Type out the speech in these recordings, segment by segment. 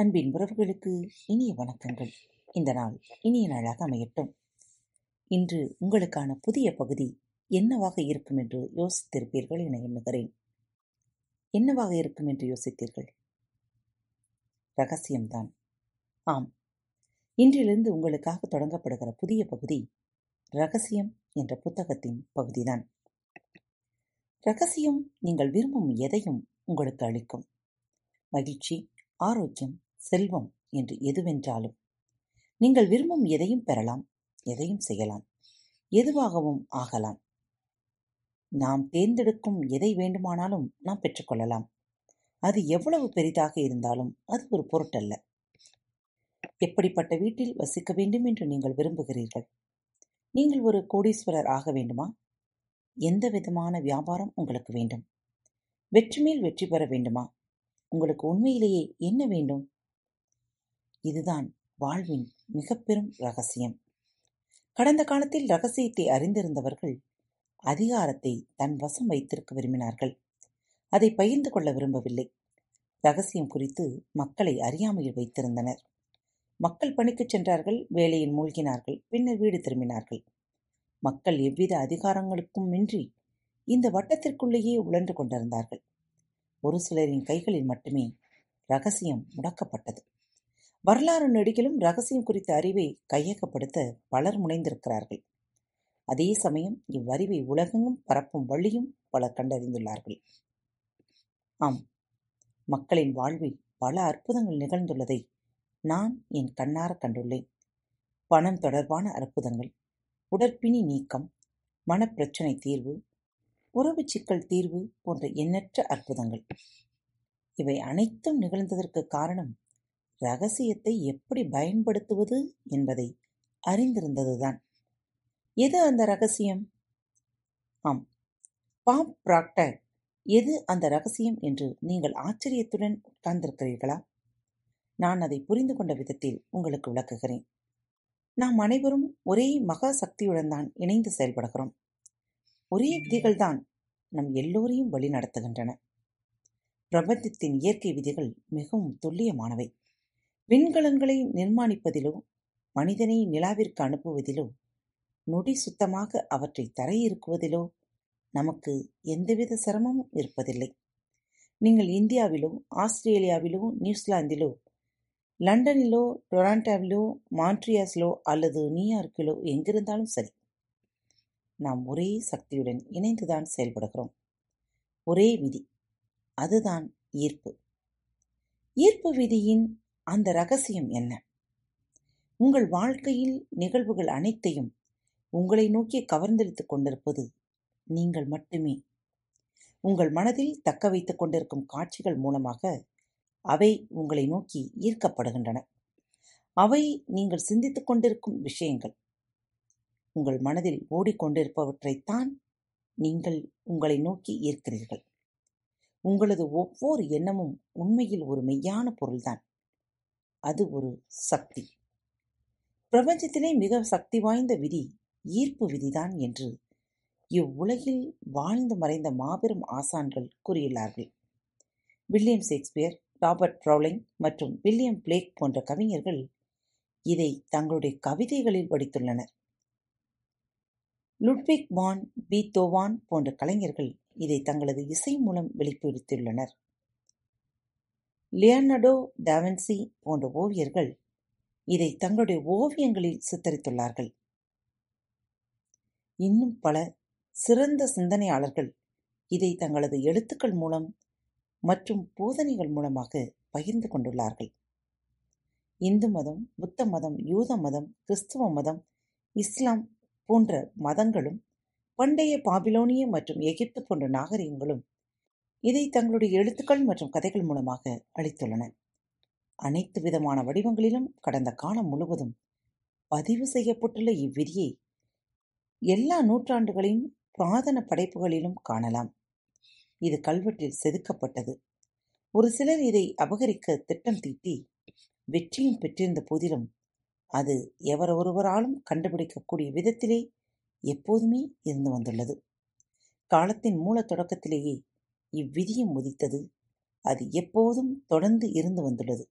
அன்பின் உறவுகளுக்கு இனிய வணக்கங்கள். இந்த நாள் இனிய நாளாக அமையட்டும். இன்று உங்களுக்கான புதிய பகுதி என்னவாக இருக்கும் என்று யோசித்திருப்பீர்கள் என எண்ணுகிறேன். என்னவாக இருக்கும் என்று யோசித்தீர்கள்? ரகசியம்தான். ஆம். இன்றிலிருந்து உங்களுக்காக தொடங்கப்படுகிற புதிய பகுதி ரகசியம் என்ற புத்தகத்தின் பகுதிதான். ரகசியம் நீங்கள் விரும்பும் எதையும் உங்களுக்கு அளிக்கும். மகிழ்ச்சி ஆரோக்கியம் செல்வம் என்று எதுவென்றாலும். நீங்கள் விரும்பும் எதையும் பெறலாம் எதையும் செய்யலாம் எதுவாகவும் ஆகலாம். நாம் தேர்ந்தெடுக்கும் எதை வேண்டுமானாலும் நாம் பெற்றுக்கொள்ளலாம். அது எவ்வளவு பெரிதாக இருந்தாலும் அது ஒரு பொருட்டல்ல. எப்படிப்பட்ட வீட்டில் வசிக்க வேண்டும் என்று நீங்கள் விரும்புகிறீர்கள்? நீங்கள் ஒரு கோடீஸ்வரர் ஆக வேண்டுமா? எந்த விதமான வியாபாரம் உங்களுக்கு வேண்டும்? வெற்றி மேல் வெற்றி பெற வேண்டுமா? உங்களுக்கு உண்மையிலேயே என்ன வேண்டும்? இதுதான் வாழ்வின் மிக பெரும் ரகசியம். கடந்த காலத்தில் ரகசியத்தை அறிந்திருந்தவர்கள் அதிகாரத்தை தன் வசம் வைத்திருக்க விரும்பினார்கள். அதை பகிர்ந்து கொள்ள விரும்பவில்லை. ரகசியம் குறித்து மக்களை அறியாமையில் வைத்திருந்தனர். மக்கள் பணிக்குச் சென்றார்கள் வேலையில் மூழ்கினார்கள் பின்னர் வீடு திரும்பினார்கள். மக்கள் எவ்வித அதிகாரங்களுக்கும் இன்றி இந்த வட்டத்திற்குள்ளேயே உழன்று கொண்டிருந்தார்கள். ஒரு சிலரின் கைகளில் மட்டுமே ரகசியம் முடக்கப்பட்டது. வரலாறு நெடுகிலும் ரகசியம் குறித்த அறிவை கையகப்படுத்த பலர் முனைந்திருக்கிறார்கள். அதே சமயம் இவ்வறிவை உலகெங்கும் பரப்பும் வழியும் பலர் கண்டறிந்துள்ளார்கள். ஆம் மக்களின் வாழ்வில் பல அற்புதங்கள் நிகழ்ந்துள்ளதை நான் என் கண்ணார கண்டுள்ளேன். பணம் தொடர்பான அற்புதங்கள் உடற்பிணி நீக்கம் மனப்பிரச்சனை தீர்வு உறவு சிக்கல் தீர்வு போன்ற எண்ணற்ற அற்புதங்கள். இவை அனைத்தும் நிகழ்ந்ததற்கு காரணம் ரகசியத்தை எப்படி பயன்படுத்துவது என்பதை அறிந்திருந்ததுதான். எது அந்த ரகசியம்? ஆம் பாப் பிராக்டர். எது அந்த ரகசியம் என்று நீங்கள் ஆச்சரியத்துடன் உட்கார்ந்திருக்கிறீர்களா நான் அதை புரிந்து கொண்ட விதத்தில் உங்களுக்கு விளக்குகிறேன். நாம் அனைவரும் ஒரே மகா சக்தியுடன் தான் இணைந்து செயல்படுகிறோம். ஒரே விதிகள் தான் நம் எல்லோரையும் வழி நடத்துகின்றன பிரபஞ்சத்தின் இயற்கை விதிகள் மிகவும் துல்லியமானவை. விண்கலங்களை நிர்மாணிப்பதிலோ மனிதனை நிலாவிற்கு அனுப்புவதிலோ நொடி சுத்தமாக அவற்றை தரையிறக்குவதிலோ நமக்கு எந்தவித சிரமமும் இருப்பதில்லை. நீங்கள் இந்தியாவிலோ ஆஸ்திரேலியாவிலோ நியூசிலாந்திலோ லண்டனிலோ டொராண்டாவிலோ மான்ட்ரியாஸிலோ அல்லது நியூயார்க்கிலோ எங்கிருந்தாலும் சரி நாம் ஒரே சக்தியுடன் இணைந்துதான் செயல்படுகிறோம். ஒரே விதி அதுதான் ஈர்ப்பு. ஈர்ப்பு விதியின் அந்த ரகசியம் என்ன? உங்கள் வாழ்க்கையில் நிகழ்வுகள் அனைத்தையும் உங்களை நோக்கி கவர்ந்தெடுத்துக் கொண்டிருப்பது நீங்கள் மட்டுமே. உங்கள் மனதில் தக்க வைத்துக் கொண்டிருக்கும் காட்சிகள் மூலமாக அவை உங்களை நோக்கி ஈர்க்கப்படுகின்றன. அவை நீங்கள் சிந்தித்துக் கொண்டிருக்கும் விஷயங்கள். உங்கள் மனதில் ஓடிக்கொண்டிருப்பவற்றைத்தான் நீங்கள் உங்களை நோக்கி ஈர்க்கிறீர்கள். உங்களது ஒவ்வொரு எண்ணமும் உண்மையில் ஒரு மெய்யான பொருள்தான். அது ஒரு சக்தி. பிரபஞ்சத்திலே மிக சக்தி வாய்ந்த விதி ஈர்ப்பு விதிதான் என்று இவ்வுலகில் வாழ்ந்து மறைந்த மாபெரும் ஆசான்கள் கூறியுள்ளார்கள். வில்லியம் ஷேக்ஸ்பியர் ராபர்ட் ப்ரௌலிங் மற்றும் வில்லியம் பிளேக் போன்ற கவிஞர்கள் இதை தங்களுடைய கவிதைகளில் வடித்துள்ளனர். லுட்விக் வான் பீத்தோவான் போன்ற கலைஞர்கள் இதை தங்களது இசை மூலம் வெளிப்படுத்தியுள்ளனர். லியனடோ டாவின்சி போன்ற ஓவியர்கள் இதை தங்களுடைய ஓவியங்களில் சித்தரித்துள்ளார்கள். இன்னும் பல சிறந்த சிந்தனையாளர்கள் இதை தங்களது எழுத்துக்கள் மூலம் மற்றும் போதனைகள் மூலமாக பகிர்ந்து கொண்டுள்ளார்கள். இந்து மதம் புத்த மதம் யூத மதம் கிறிஸ்துவ மதம் இஸ்லாம் போன்ற மதங்களும் பண்டைய பாபிலோனிய மற்றும் எகிப்து போன்ற நாகரிகங்களும் இதை தங்களுடைய எழுத்துக்கள் மற்றும் கதைகள் மூலமாக அளித்துள்ளன. அனைத்து விதமான வடிவங்களிலும் கடந்த காலம் முழுவதும் பதிவு செய்யப்பட்டுள்ள இவ்விதியை எல்லா நூற்றாண்டுகளின் புராதன படைப்புகளிலும் காணலாம். இது கல்வெட்டில் செதுக்கப்பட்டது. ஒரு சிலர் இதை அபகரிக்க திட்டம் தீட்டி வெற்றியும் பெற்றிருந்த போதிலும் அது எவர் ஒருவராலும் கண்டுபிடிக்கக்கூடிய விதத்திலே எப்போதுமே இருந்து வந்துள்ளது. காலத்தின் மூல தொடக்கத்திலேயே இவ்விதியம் உதித்தது அது எப்போதும் தொடர்ந்து இருந்து வந்துள்ளது.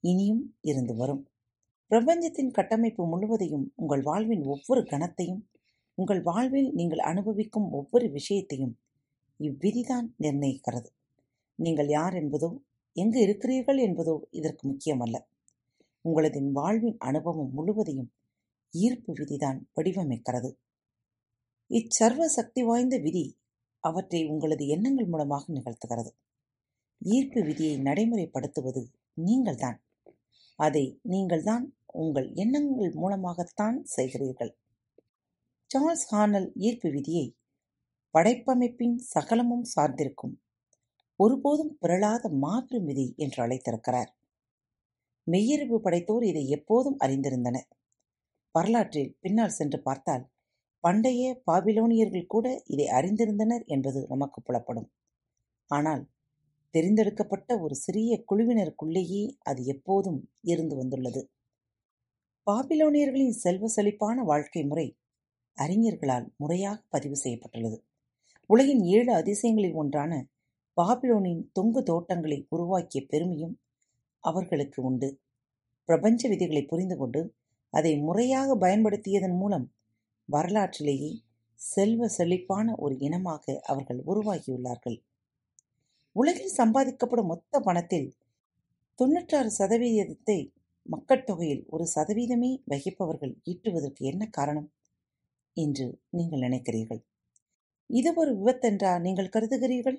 இனியும் இருந்து வரும். பிரபஞ்சத்தின் கட்டமைப்பு முழுவதையும் உங்கள் வாழ்வின் ஒவ்வொரு கணத்தையும் உங்கள் வாழ்வில் நீங்கள் அனுபவிக்கும் ஒவ்வொரு விஷயத்தையும் இவ்விதிதான் நிர்ணயிக்கிறது. நீங்கள் யார் என்பதோ எங்கு இருக்கிறீர்கள் என்பதோ இதற்கு முக்கியமல்ல. உங்களது வாழ்வின் அனுபவம் முழுவதையும் ஈர்ப்பு விதிதான் வடிவமைக்கிறது. இச்சர்வ சக்தி வாய்ந்த விதி அவற்றை உங்களது எண்ணங்கள் மூலமாக நிகழ்த்துகிறது. ஈர்ப்பு விதியை நடைமுறைப்படுத்துவது நீங்கள்தான். அதை நீங்கள்தான் உங்கள் எண்ணங்கள் மூலமாகத்தான் செய்கிறீர்கள். சார்ல்ஸ் ஹானல் ஈர்ப்பு விதியை படைப்பமைப்பின் சகலமும் சார்ந்திருக்கும் ஒருபோதும் பிறழாத மாபெரும் விதி என்று அழைத்திருக்கிறார். மெய்யறிவு படைத்தோர் இதை எப்போதும் அறிந்திருந்தனர். வரலாற்றில் பின்னால் சென்று பார்த்தால் பண்டைய பாபிலோனியர்கள் கூட இதை அறிந்திருந்தனர் என்பது நமக்கு புலப்படும். ஆனால் தெரிந்தெடுக்கப்பட்ட ஒரு சிறிய குழுவினருக்குள்ளேயே அது எப்போதும் இருந்து வந்துள்ளது. பாபிலோனியர்களின் செல்வ செழிப்பான வாழ்க்கை முறை அறிஞர்களால் முறையாக பதிவு செய்யப்பட்டுள்ளது. உலகின் ஏழு அதிசயங்களில் ஒன்றான பாபிலோனின் தொங்கு தோட்டங்களை உருவாக்கிய பெருமையும் அவர்களுக்கு உண்டு. பிரபஞ்ச விதிகளை புரிந்து கொண்டு அதை முறையாக பயன்படுத்தியதன் மூலம் வரலாற்றிலேயே செல்வ செழிப்பான ஒரு இனமாக அவர்கள் உருவாகியுள்ளார்கள். உலகில் சம்பாதிக்கப்படும் மொத்த பணத்தில் தொன்னூற்றாறு சதவீதத்தை மக்கட்தொகையில் ஒரு சதவீதமே வகிப்பவர்கள் ஈட்டுவதற்கு என்ன காரணம்? என்று நீங்கள் நினைக்கிறீர்கள். இது ஒரு விபத்தென்றா நீங்கள் கருதுகிறீர்கள்?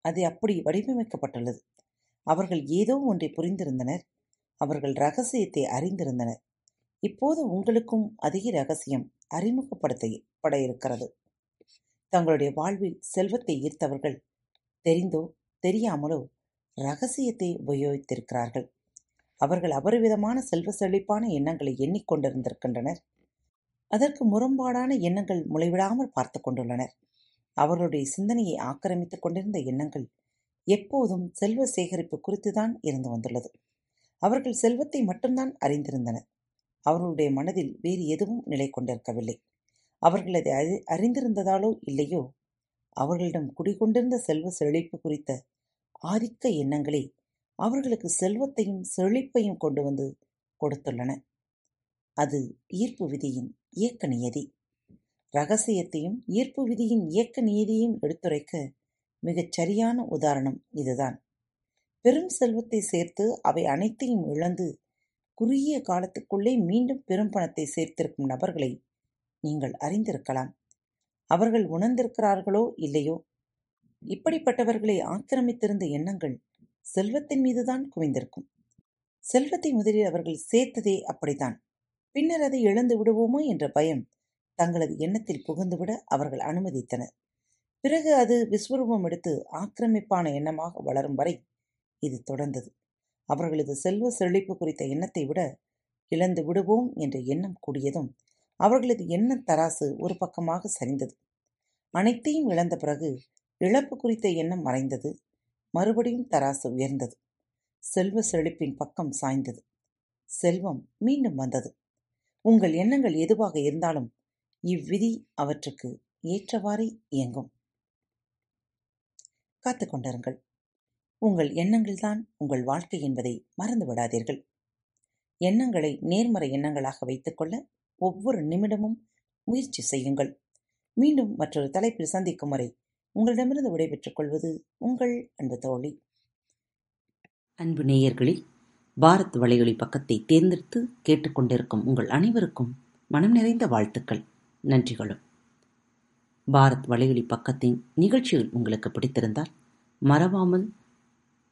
அது அப்படி வடிவமைக்கப்பட்டுள்ளது. அவர்கள் ஏதோ ஒன்றை புரிந்திருந்தனர். அவர்கள் ரகசியத்தை அறிந்திருந்தனர். இப்போது உங்களுக்கும் அதிக ரகசியம். அறிமுகப்படுத்தப்பட இருக்கிறது தங்களுடைய வாழ்வில் செல்வத்தை ஈர்த்தவர்கள் தெரிந்தோ தெரியாமலோ ரகசியத்தை உபயோகித்திருக்கிறார்கள். அவர்கள் அபரிவிதமான செல்வ செழிப்பான எண்ணங்களை எண்ணிக்கொண்டிருந்திருக்கின்றனர். அதற்கு முரண்பாடான எண்ணங்கள் முளைவிடாமல் பார்த்து கொண்டுள்ளனர். அவர்களுடைய சிந்தனையை ஆக்கிரமித்துக் கொண்டிருந்த எண்ணங்கள் எப்போதும் செல்வ சேகரிப்பு குறித்துதான் இருந்து வந்துள்ளது. அவர்கள் செல்வத்தை மட்டும்தான் அறிந்திருந்தனர். அவர்களுடைய மனதில் வேறு எதுவும் நிலை கொண்டிருக்கவில்லை. அவர்கள் அதை அறி அறிந்திருந்ததாலோ இல்லையோ? அவர்களிடம் குடிகொண்டிருந்த செல்வ செழிப்பு குறித்த ஆதிக்க எண்ணங்களே அவர்களுக்கு செல்வத்தையும் செழிப்பையும் கொண்டு வந்து கொடுத்துள்ளன. அது ஈர்ப்பு விதியின் இயக்க நியதி. ரகசியத்தையும் ஈர்ப்பு விதியின் இயக்க நியதியையும் எடுத்துரைக்க மிகச் சரியான உதாரணம் இதுதான். பெரும் செல்வத்தை சேர்த்து அவை அனைத்தையும் இழந்து குறுகிய காலத்துக்குள்ளே மீண்டும் பெரும் பணத்தை சேர்த்திருக்கும் நபர்களை நீங்கள் அறிந்திருக்கலாம். அவர்கள் உணர்ந்திருக்கிறார்களோ இல்லையோ? இப்படிப்பட்டவர்களை ஆக்கிரமித்திருந்த எண்ணங்கள் செல்வத்தின் மீதுதான் குவிந்திருக்கும். செல்வத்தை முதலில் அவர்கள் சேர்த்ததே அப்படித்தான். பின்னர் அதை இழந்து விடுவோமோ என்ற பயம் தங்களது எண்ணத்தில் புகுந்துவிட அவர்கள் அனுமதித்தனர். பிறகு அது விஸ்வரூபம் எடுத்து ஆக்கிரமிப்பான எண்ணமாக வளரும் வரை இது தொடர்ந்தது. அவர்களது செல்வ செழிப்பு குறித்த எண்ணத்தை விட இழந்து விடுவோம் என்ற எண்ணம் கூடியதும் அவர்களது எண்ண தராசு ஒரு பக்கமாக சரிந்தது. அனைத்தையும் இழந்த பிறகு இழப்பு குறித்த எண்ணம் மறைந்தது. மறுபடியும் தராசு உயர்ந்தது. செல்வ செழிப்பின் பக்கம் சாய்ந்தது. செல்வம் மீண்டும் வந்தது. உங்கள் எண்ணங்கள் எதுவாக இருந்தாலும் இவ்விதி அவற்றுக்கு ஏற்றவாறே இயங்கும். காத்துக் கொண்டிருங்கள். உங்கள் எண்ணங்கள்தான் உங்கள் வாழ்க்கை என்பதை மறந்து விடாதீர்கள் எண்ணங்களை நேர்மறை எண்ணங்களாக வைத்துக்கொள்ள ஒவ்வொரு நிமிடமும் முயற்சி செய்யுங்கள். மீண்டும் மற்றொரு தலைப்பில் சந்திக்கும் வரை உங்களிடமிருந்து விடைபெற்றுக் கொள்வது உங்கள் அன்பு தோழி. அன்பு நேயர்களில் பாரத் வலையொலி பக்கத்தை தேர்ந்தெடுத்து கேட்டுக்கொண்டிருக்கும் உங்கள் அனைவருக்கும் மனம் நிறைந்த வாழ்த்துக்கள். நன்றிகளும். பாரத் வலையொலி பக்கத்தின் நிகழ்ச்சிகள் உங்களுக்கு பிடித்திருந்தால் மறவாமல்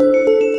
Música